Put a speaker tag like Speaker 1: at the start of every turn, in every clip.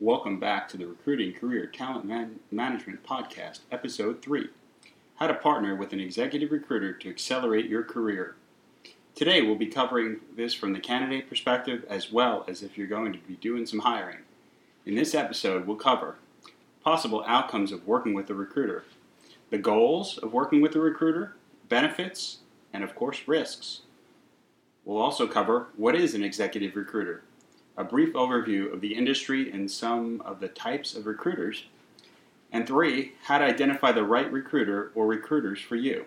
Speaker 1: Welcome back to the Recruiting Career Talent Man- Management Podcast, Episode 3 How to Partner with an Executive Recruiter to Accelerate Your Career. Today, we'll be covering this from the candidate perspective as well as if you're going to be doing some hiring. In this episode, we'll cover possible outcomes of working with a recruiter, the goals of working with a recruiter, benefits, and of course, risks. We'll also cover what is an executive recruiter a brief overview of the industry and some of the types of recruiters, and three, how to identify the right recruiter or recruiters for you.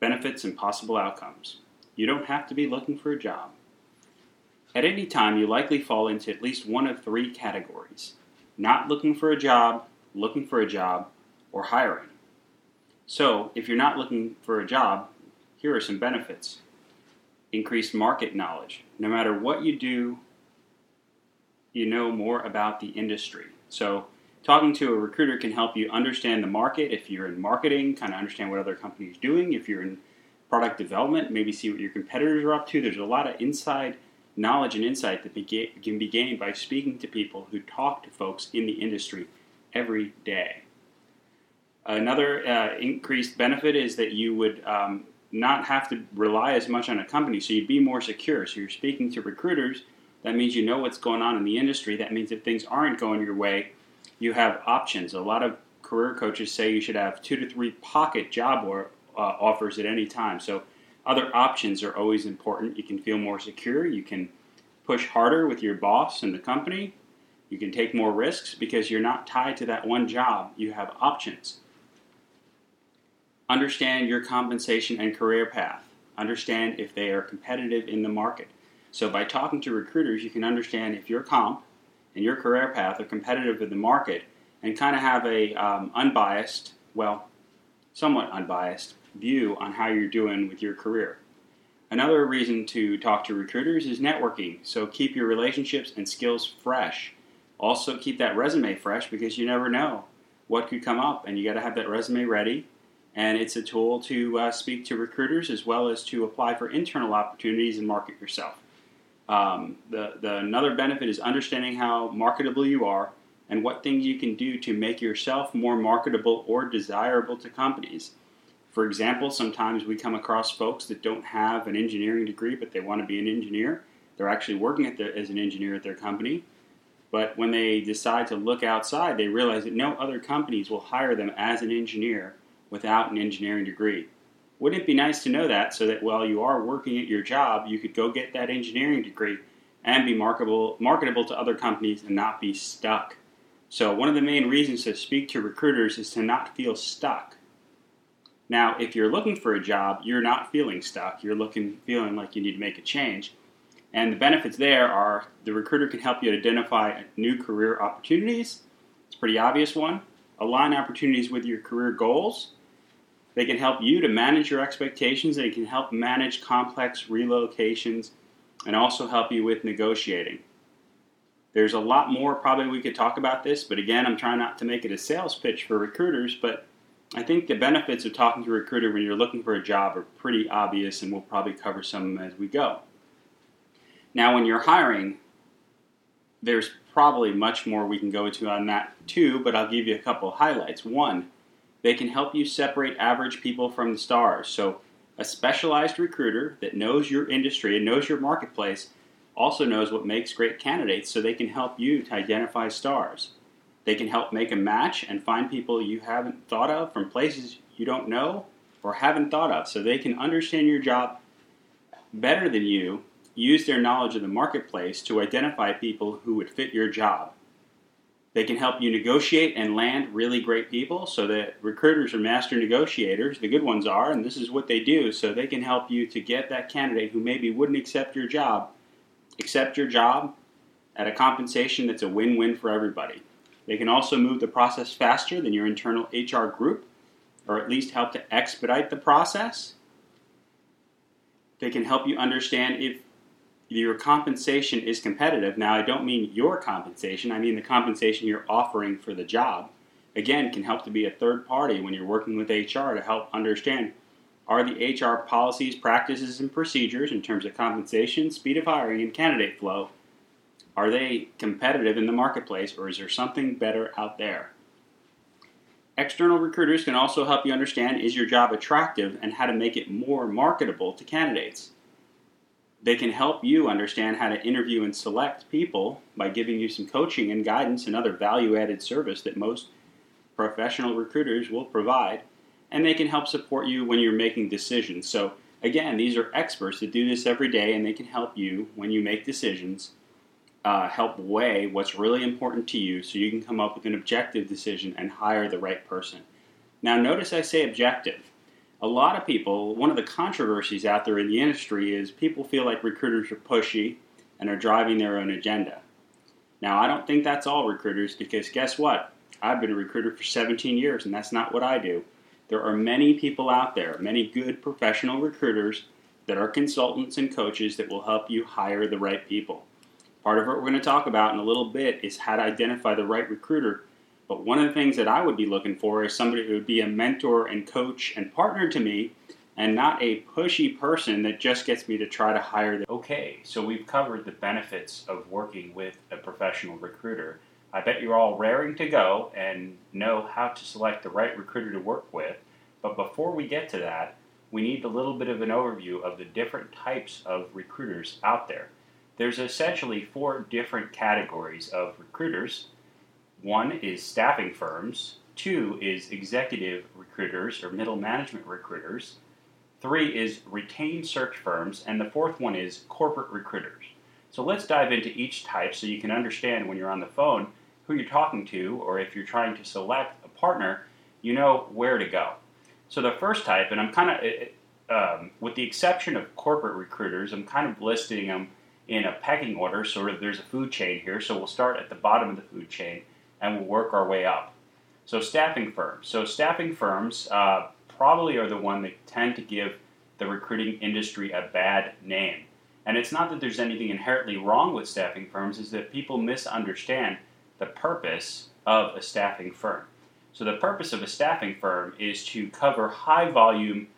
Speaker 1: Benefits and possible outcomes. You don't have to be looking for a job. At any time, you likely fall into at least one of three categories not looking for a job, looking for a job, or hiring. So, if you're not looking for a job, here are some benefits increased market knowledge. No matter what you do you know more about the industry. So, talking to a recruiter can help you understand the market. If you're in marketing, kind of understand what other companies are doing. If you're in product development, maybe see what your competitors are up to. There's a lot of inside knowledge and insight that can be gained by speaking to people who talk to folks in the industry every day. Another uh, increased benefit is that you would um, not have to rely as much on a company, so you'd be more secure. So you're speaking to recruiters that means you know what's going on in the industry. That means if things aren't going your way, you have options. A lot of career coaches say you should have two to three pocket job or, uh, offers at any time. So other options are always important. You can feel more secure. You can push harder with your boss and the company. You can take more risks because you're not tied to that one job. You have options. Understand your compensation and career path. Understand if they are competitive in the market. So by talking to recruiters, you can understand if your comp and your career path are competitive with the market and kind of have a um, unbiased, well, somewhat unbiased view on how you're doing with your career. Another reason to talk to recruiters is networking. So keep your relationships and skills fresh. Also keep that resume fresh because you never know what could come up and you got to have that resume ready. And it's a tool to uh, speak to recruiters as well as to apply for internal opportunities and market yourself. Um, the, the another benefit is understanding how marketable you are and what things you can do to make yourself more marketable or desirable to companies. For example, sometimes we come across folks that don't have an engineering degree, but they want to be an engineer. They're actually working as an engineer at their company. But when they decide to look outside, they realize that no other companies will hire them as an engineer without an engineering degree. Wouldn't it be nice to know that so that while you are working at your job, you could go get that engineering degree and be marketable, marketable to other companies and not be stuck? So, one of the main reasons to speak to recruiters is to not feel stuck. Now, if you're looking for a job, you're not feeling stuck. You're looking, feeling like you need to make a change. And the benefits there are the recruiter can help you identify new career opportunities. It's a pretty obvious one. Align opportunities with your career goals they can help you to manage your expectations. They can help manage complex relocations and also help you with negotiating. There's a lot more probably we could talk about this, but again, I'm trying not to make it a sales pitch for recruiters, but I think the benefits of talking to a recruiter when you're looking for a job are pretty obvious, and we'll probably cover some of them as we go. Now, when you're hiring, there's probably much more we can go into on that too, but I'll give you a couple highlights. One, they can help you separate average people from the stars. So, a specialized recruiter that knows your industry and knows your marketplace also knows what makes great candidates, so they can help you to identify stars. They can help make a match and find people you haven't thought of from places you don't know or haven't thought of, so they can understand your job better than you, use their knowledge of the marketplace to identify people who would fit your job. They can help you negotiate and land really great people so that recruiters are master negotiators. The good ones are, and this is what they do. So they can help you to get that candidate who maybe wouldn't accept your job, accept your job at a compensation that's a win win for everybody. They can also move the process faster than your internal HR group, or at least help to expedite the process. They can help you understand if your compensation is competitive. Now, I don't mean your compensation, I mean the compensation you're offering for the job. Again, can help to be a third party when you're working with HR to help understand are the HR policies, practices, and procedures in terms of compensation, speed of hiring, and candidate flow, Are they competitive in the marketplace or is there something better out there? External recruiters can also help you understand is your job attractive and how to make it more marketable to candidates. They can help you understand how to interview and select people by giving you some coaching and guidance and other value added service that most professional recruiters will provide. And they can help support you when you're making decisions. So, again, these are experts that do this every day and they can help you when you make decisions, uh, help weigh what's really important to you so you can come up with an objective decision and hire the right person. Now, notice I say objective a lot of people, one of the controversies out there in the industry is people feel like recruiters are pushy and are driving their own agenda. Now, I don't think that's all recruiters because guess what? I've been a recruiter for 17 years and that's not what I do. There are many people out there, many good professional recruiters that are consultants and coaches that will help you hire the right people. Part of what we're going to talk about in a little bit is how to identify the right recruiter but one of the things that I would be looking for is somebody who would be a mentor and coach and partner to me and not a pushy person that just gets me to try to hire them. Okay, so we've covered the benefits of working with a professional recruiter. I bet you're all raring to go and know how to select the right recruiter to work with. But before we get to that, we need a little bit of an overview of the different types of recruiters out there. There's essentially four different categories of recruiters one is staffing firms, two is executive recruiters or middle management recruiters, three is retained search firms, and the fourth one is corporate recruiters. So let's dive into each type so you can understand when you're on the phone who you're talking to, or if you're trying to select a partner, you know where to go. So the first type, and I'm kind of, um, with the exception of corporate recruiters, I'm kind of listing them in a pecking order, sort of there's a food chain here, so we'll start at the bottom of the food chain and we'll work our way up. So staffing firms. So staffing firms uh, probably are the one that tend to give the recruiting industry a bad name. And it's not that there's anything inherently wrong with staffing firms, is that people misunderstand the purpose of a staffing firm. So the purpose of a staffing firm is to cover high volume,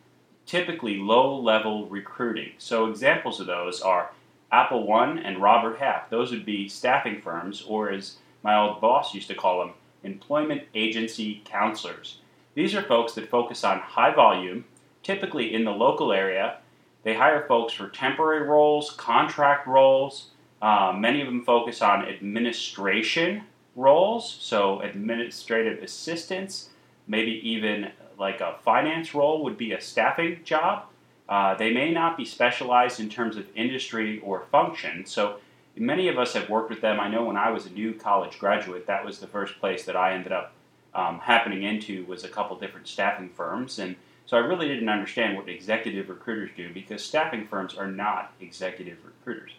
Speaker 1: typically low level recruiting. So examples of those are Apple One and Robert Half. Those would be staffing firms, or as my old boss used to call them employment agency counselors. These are folks that focus on high volume, typically in the local area. They hire folks for temporary roles, contract roles. Uh, many of them focus on administration roles, so administrative assistants, maybe even like a finance role would be a staffing job. Uh, they may not be specialized in terms of industry or function, so many of us have worked with them. I know when I was a new college graduate, that was the first place that I ended up um, happening into was a couple different staffing firms, and so I really didn't understand what executive recruiters do because staffing firms are not executive recruiters.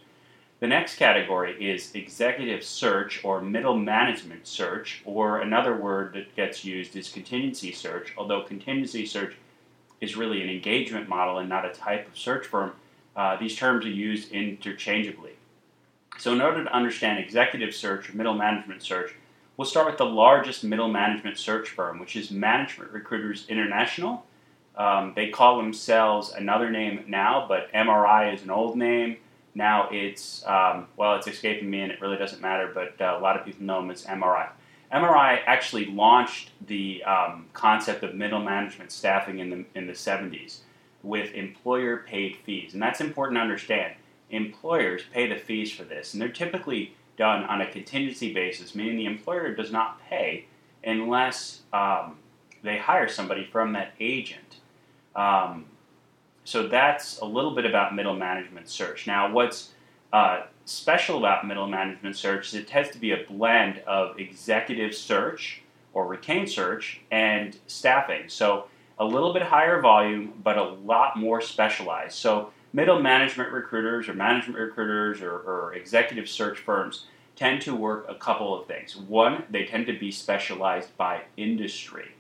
Speaker 1: The next category is executive search or middle management search, or another word that gets used is contingency search, although contingency search is really an engagement model and not a type of search firm. Uh, these terms are used interchangeably. So, in order to understand executive search or middle management search, we'll start with the largest middle management search firm, which is Management Recruiters International. Um, they call themselves another name now, but MRI is an old name. Now it's, um, well, it's escaping me and it really doesn't matter, but uh, a lot of people know them as MRI. MRI actually launched the um, concept of middle management staffing in the, in the 70s with employer paid fees. And that's important to understand employers pay the fees for this, and they're typically done on a contingency basis, meaning the employer does not pay unless um, they hire somebody from that agent. Um, so that's a little bit about middle management search. Now, what's uh, special about middle management search is it tends to be a blend of executive search or retained search and staffing. So a little bit higher volume, but a lot more specialized. So middle management recruiters or management recruiters or, or, executive search firms tend to work a couple of things. One, they tend to be specialized by industry.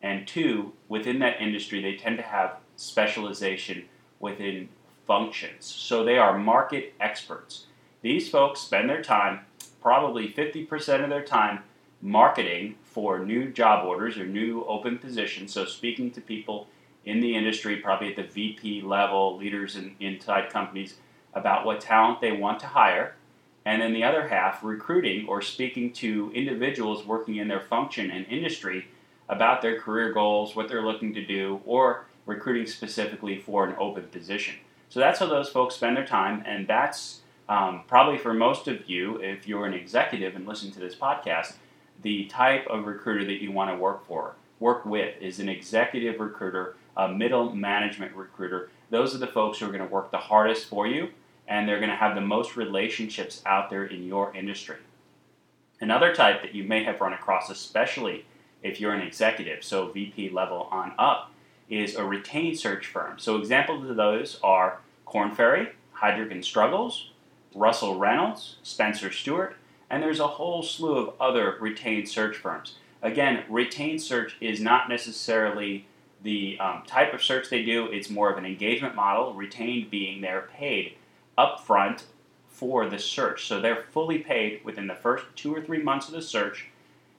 Speaker 1: And two, within that industry, they tend to have specialization within functions. So they are market experts. These folks spend their time, probably 50% of their time, marketing for new job orders or new open positions. So speaking to people in the industry, probably at the VP level, leaders in, inside companies, about what talent they want to hire. And then the other half, recruiting or speaking to individuals working in their function and industry about their career goals, what they're looking to do, or recruiting specifically for an open position. So that's how those folks spend their time, and that's um, probably for most of you, if you're an executive and listen to this podcast, the type of recruiter that you want to work for, work with, is an executive recruiter, a middle management recruiter. Those are the folks who are going to work the hardest for you, and they're going to have the most relationships out there in your industry. Another type that you may have run across, especially if you're an executive, so VP level on up, is a retained search firm. So examples of those are Korn Ferry, and Struggles, Russell Reynolds, Spencer Stuart, and there's a whole slew of other retained search firms. Again, retained search is not necessarily the um, type of search they do, it's more of an engagement model, retained being they're paid upfront for the search. So they're fully paid within the first two or three months of the search,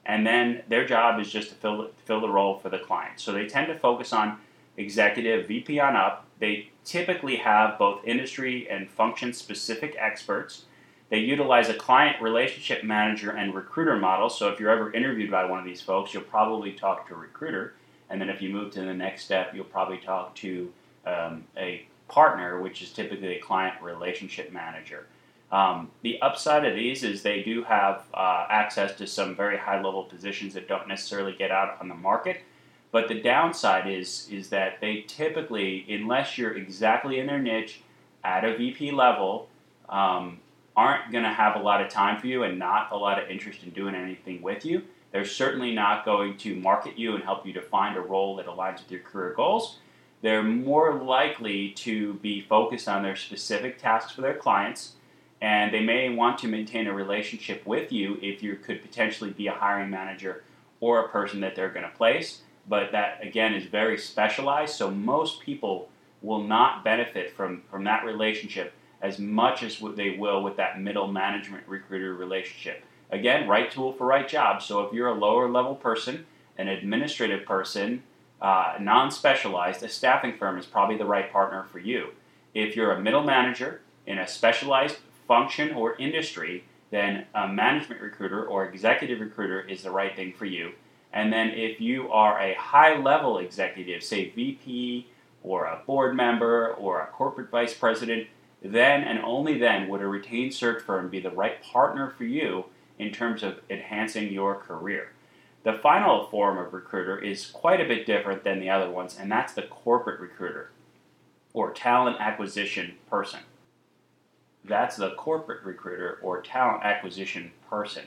Speaker 1: and then their job is just to fill, fill the role for the client. So they tend to focus on executive, VP on up. They typically have both industry and function specific experts. They utilize a client relationship manager and recruiter model. So if you're ever interviewed by one of these folks, you'll probably talk to a recruiter. And then if you move to the next step, you'll probably talk to um, a partner, which is typically a client relationship manager. Um, the upside of these is they do have uh, access to some very high level positions that don't necessarily get out on the market. But the downside is is that they typically, unless you're exactly in their niche at a VP level, um, aren't going to have a lot of time for you and not a lot of interest in doing anything with you. They're certainly not going to market you and help you to find a role that aligns with your career goals. They're more likely to be focused on their specific tasks for their clients, and they may want to maintain a relationship with you if you could potentially be a hiring manager or a person that they're going to place but that again is very specialized. So most people will not benefit from from that relationship as much as they will with that middle management recruiter relationship. Again, right tool for right job. So if you're a lower level person, an administrative person, uh, non specialized, a staffing firm is probably the right partner for you. If you're a middle manager in a specialized function or industry, then a management recruiter or executive recruiter is the right thing for you. And then if you are a high level executive, say VP or a board member or a corporate vice president, then and only then would a retained search firm be the right partner for you in terms of enhancing your career. The final form of recruiter is quite a bit different than the other ones, and that's the corporate recruiter or talent acquisition person. That's the corporate recruiter or talent acquisition person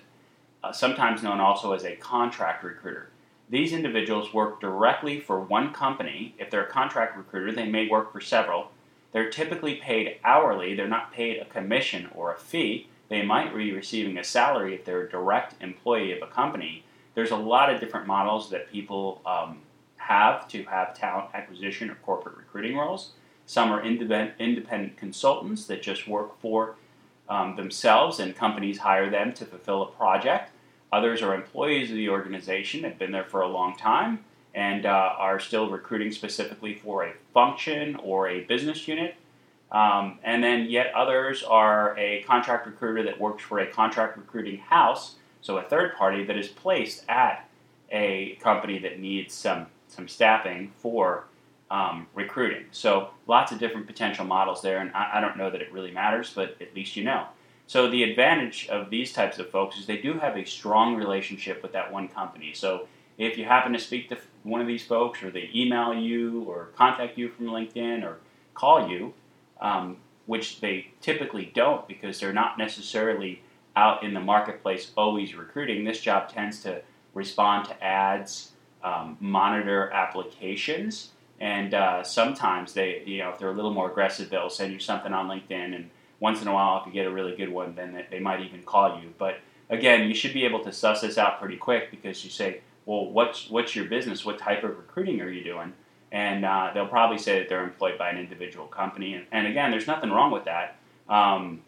Speaker 1: uh, sometimes known also as a contract recruiter. These individuals work directly for one company. If they're a contract recruiter, they may work for several. They're typically paid hourly, they're not paid a commission or a fee. They might be receiving a salary if they're a direct employee of a company. There's a lot of different models that people um, have to have talent acquisition or corporate recruiting roles. Some are independent consultants that just work for um, themselves and companies hire them to fulfill a project. Others are employees of the organization, have been there for a long time, and uh, are still recruiting specifically for a function or a business unit. Um, and then yet others are a contract recruiter that works for a contract recruiting house, so a third party that is placed at a company that needs some some staffing for um, recruiting. So lots of different potential models there, and I, I, don't know that it really matters, but at least you know. So the advantage of these types of folks is they do have a strong relationship with that one company. So if you happen to speak to one of these folks, or they email you, or contact you from LinkedIn, or call you, um, which they typically don't because they're not necessarily out in the marketplace always recruiting. This job tends to respond to ads, um, monitor applications, and uh, sometimes they, you know, if they're a little more aggressive, they'll send you something on LinkedIn. And once in a while, if you get a really good one, then they might even call you. But again, you should be able to suss this out pretty quick because you say, well, what's what's your business? What type of recruiting are you doing? And uh, they'll probably say that they're employed by an individual company. And, and again, there's nothing wrong with that um,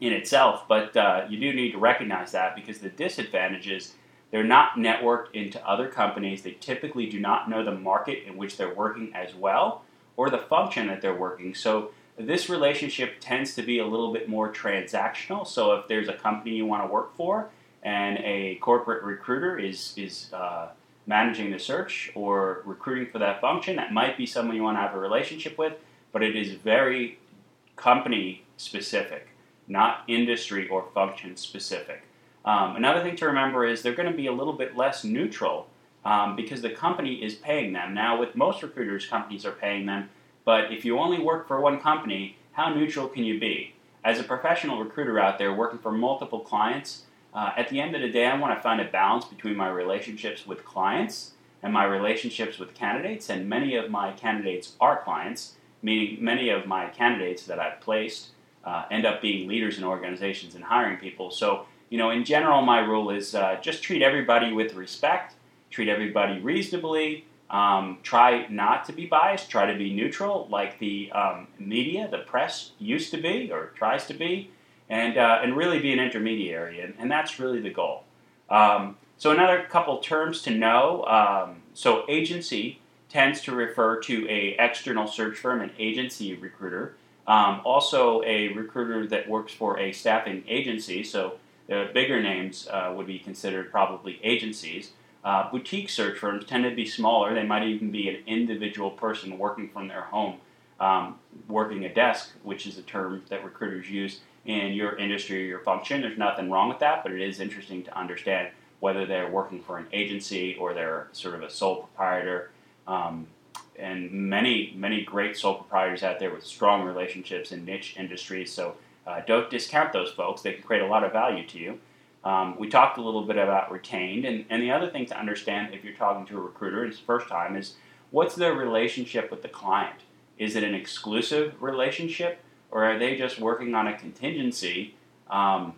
Speaker 1: in itself, but uh, you do need to recognize that because the disadvantage is they're not networked into other companies. They typically do not know the market in which they're working as well or the function that they're working. So this relationship tends to be a little bit more transactional. So if there's a company you want to work for and a corporate recruiter is is uh, managing the search or recruiting for that function, that might be someone you want to have a relationship with, but it is very company specific, not industry or function specific. Um, another thing to remember is they're going to be a little bit less neutral um, because the company is paying them. Now, with most recruiters, companies are paying them, but if you only work for one company, how neutral can you be? As a professional recruiter out there working for multiple clients, uh, at the end of the day, I want to find a balance between my relationships with clients and my relationships with candidates, and many of my candidates are clients, meaning many of my candidates that I've placed uh, end up being leaders in organizations and hiring people. So you know, in general, my rule is uh, just treat everybody with respect, treat everybody reasonably, um, try not to be biased, try to be neutral, like the um, media, the press used to be or tries to be, and, uh, and really be an intermediary, and, and that's really the goal. Um, so, another couple terms to know. Um, so, agency tends to refer to a external search firm, an agency recruiter. Um, also, a recruiter that works for a staffing agency. So, the bigger names uh, would be considered probably agencies. Uh, boutique search firms tend to be smaller. They might even be an individual person working from their home, um, working a desk, which is a term that recruiters use in your industry or your function. There's nothing wrong with that, but it is interesting to understand whether they're working for an agency or they're sort of a sole proprietor. Um, and many, many great sole proprietors out there with strong relationships in niche industries. So uh, don't discount those folks. They can create a lot of value to you. Um, we talked a little bit about retained, and, and the other thing to understand if you're talking to a recruiter it's the first time is what's their relationship with the client? Is it an exclusive relationship, or are they just working on a contingency? Um,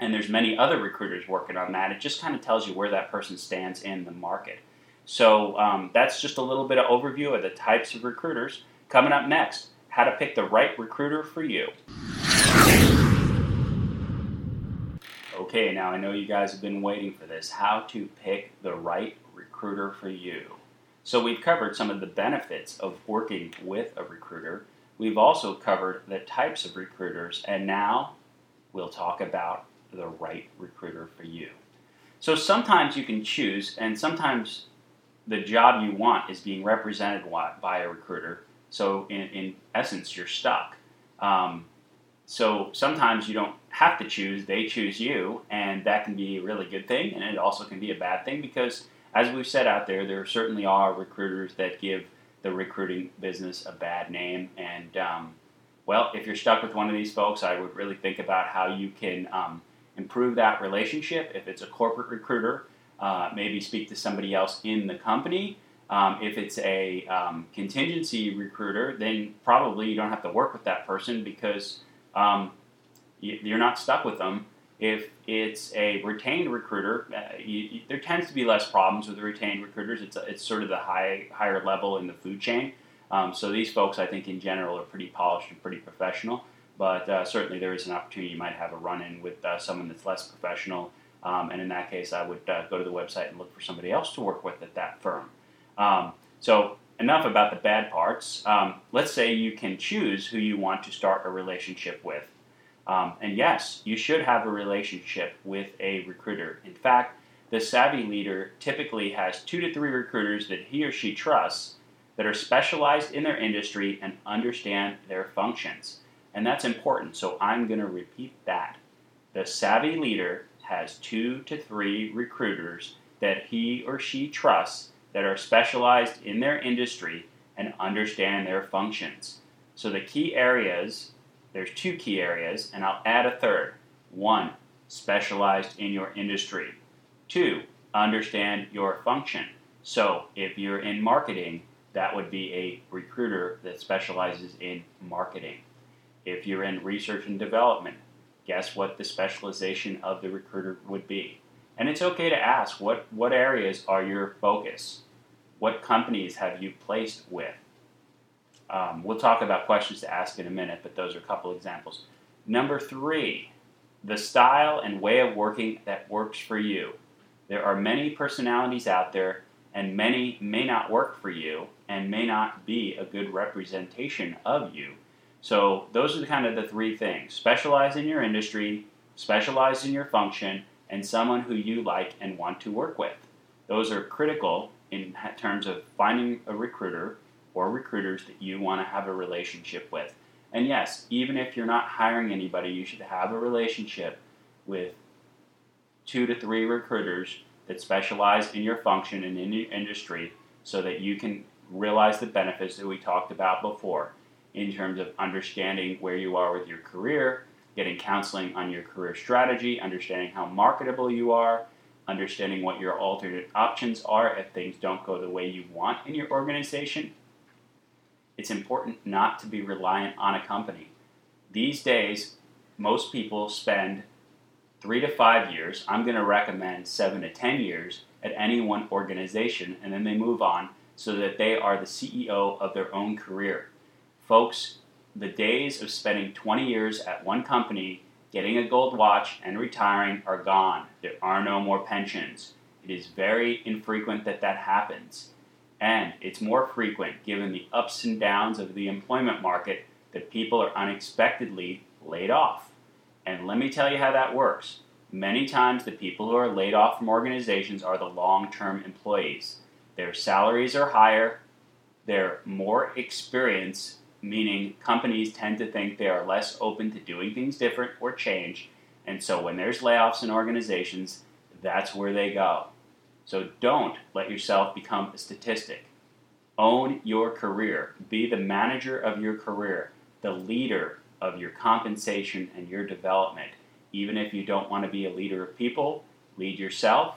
Speaker 1: and there's many other recruiters working on that. It just kind of tells you where that person stands in the market. So um, that's just a little bit of overview of the types of recruiters. Coming up next, how to pick the right recruiter for you. Okay, now I know you guys have been waiting for this how to pick the right recruiter for you. So, we've covered some of the benefits of working with a recruiter. We've also covered the types of recruiters, and now we'll talk about the right recruiter for you. So, sometimes you can choose, and sometimes the job you want is being represented by a recruiter. So, in, in essence, you're stuck. Um, so sometimes you don't have to choose, they choose you, and that can be a really good thing, and it also can be a bad thing because, as we've said out there, there certainly are recruiters that give the recruiting business a bad name. And, um, well, if you're stuck with one of these folks, I would really think about how you can um, improve that relationship. If it's a corporate recruiter, uh, maybe speak to somebody else in the company. Um, if it's a um, contingency recruiter, then probably you don't have to work with that person because um, you're not stuck with them. If it's a retained recruiter, uh, you, you, there tends to be less problems with the retained recruiters. It's, it's sort of the high, higher level in the food chain. Um, so these folks, I think, in general, are pretty polished and pretty professional. But uh, certainly, there is an opportunity you might have a run-in with uh, someone that's less professional. Um, and in that case, I would uh, go to the website and look for somebody else to work with at that firm. Um, so enough about the bad parts. Um, let's say you can choose who you want to start a relationship with. Um, and yes, you should have a relationship with a recruiter. In fact, the savvy leader typically has two to three recruiters that he or she trusts that are specialized in their industry and understand their functions. And that's important, so I'm going to repeat that. The savvy leader has two to three recruiters that he or she trusts that are specialized in their industry and understand their functions. So the key areas, there's two key areas, and I'll add a third. One, specialized in your industry. Two, understand your function. So if you're in marketing, that would be a recruiter that specializes in marketing. If you're in research and development, guess what the specialization of the recruiter would be? And it's okay to ask what, what areas are your focus? What companies have you placed with? Um, we'll talk about questions to ask in a minute, but those are a couple examples. Number three, the style and way of working that works for you. There are many personalities out there, and many may not work for you and may not be a good representation of you. So those are kind of the three things: specialize in your industry, specialize in your function, and someone who you like and want to work with. Those are critical in terms of finding a recruiter or recruiters that you want to have a relationship with. And yes, even if you're not hiring anybody, you should have a relationship with two to three recruiters that specialize in your function and in your industry so that you can realize the benefits that we talked about before in terms of understanding where you are with your career, getting counseling on your career strategy, understanding how marketable you are, understanding what your alternate options are if things don't go the way you want in your organization. It's important not to be reliant on a company. These days, most people spend three to five years. I'm going to recommend seven to ten years at any one organization, and then they move on so that they are the CEO of their own career. Folks, the days of spending 20 years at one company, getting a gold watch, and retiring are gone. There are no more pensions. It is very infrequent that that happens. And it's more frequent given the ups and downs of the employment market that people are unexpectedly laid off. And let me tell you how that works. Many times, the people who are laid off from organizations are the long term employees. Their salaries are higher, they're more experienced, meaning companies tend to think they are less open to doing things different or change. And so, when there's layoffs in organizations, that's where they go. So, don't let yourself become a statistic. Own your career, be the manager of your career, the leader of your compensation and your development. Even if you don't want to be a leader of people, lead yourself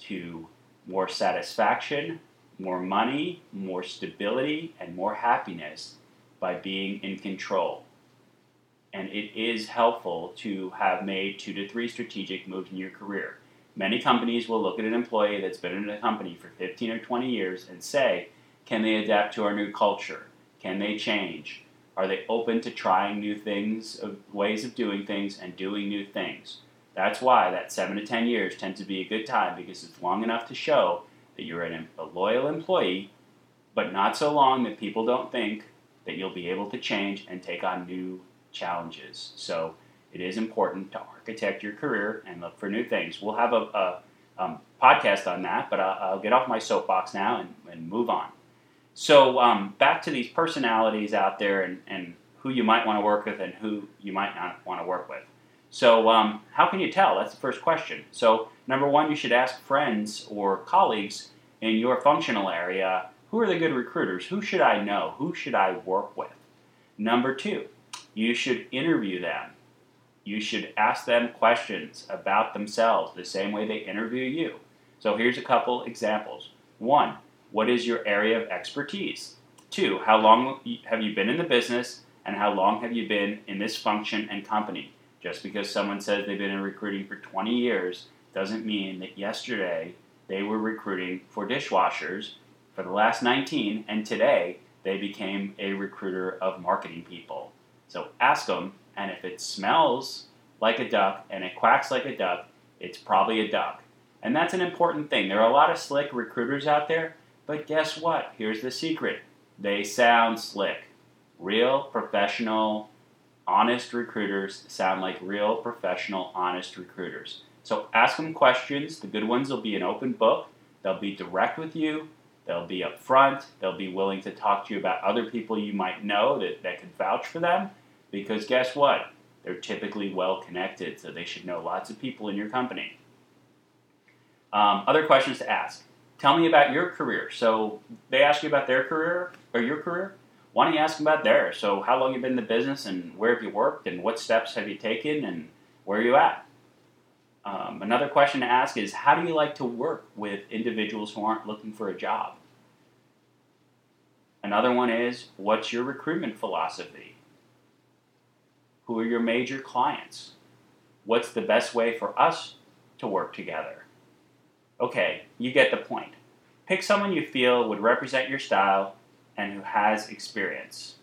Speaker 1: to more satisfaction, more money, more stability, and more happiness by being in control. And it is helpful to have made two to three strategic moves in your career. Many companies will look at an employee that's been in a company for 15 or 20 years and say, can they adapt to our new culture? Can they change? Are they open to trying new things, uh, ways of doing things, and doing new things? That's why that seven to ten years tends to be a good time because it's long enough to show that you're an, a loyal employee, but not so long that people don't think that you'll be able to change and take on new challenges. So it is important to architect your career and look for new things. We'll have a, a um, podcast on that, but I'll, I'll, get off my soapbox now and, and move on. So um, back to these personalities out there and, and, who you might want to work with and who you might not want to work with. So um, how can you tell? That's the first question. So number one, you should ask friends or colleagues in your functional area who are the good recruiters? Who should I know? Who should I work with? Number two, you should interview them. You should ask them questions about themselves the same way they interview you. So here's a couple examples. One, what is your area of expertise? Two, how long have you been in the business and how long have you been in this function and company? Just because someone says they've been in recruiting for 20 years doesn't mean that yesterday they were recruiting for dishwashers for the last 19 and today they became a recruiter of marketing people. So ask them, and if it smells like a duck and it quacks like a duck, it's probably a duck. And that's an important thing. There are a lot of slick recruiters out there but guess what? Here's the secret they sound slick. Real, professional, honest recruiters sound like real, professional, honest recruiters. So ask them questions. The good ones will be an open book, they'll be direct with you. They'll be upfront. They'll be willing to talk to you about other people you might know that, that can vouch for them. Because guess what? They're typically well connected, so they should know lots of people in your company. Um, other questions to ask tell me about your career. So they ask you about their career or your career. Why don't you ask them about theirs? So how long have you been in the business and where have you worked and what steps have you taken and where are you at? Um, another question to ask is how do you like to work with individuals who aren't looking for a job? Another one is what's your recruitment philosophy? Who are your major clients? What's the best way for us to work together? Okay, you get the point. Pick someone you feel would represent your style and who has experience.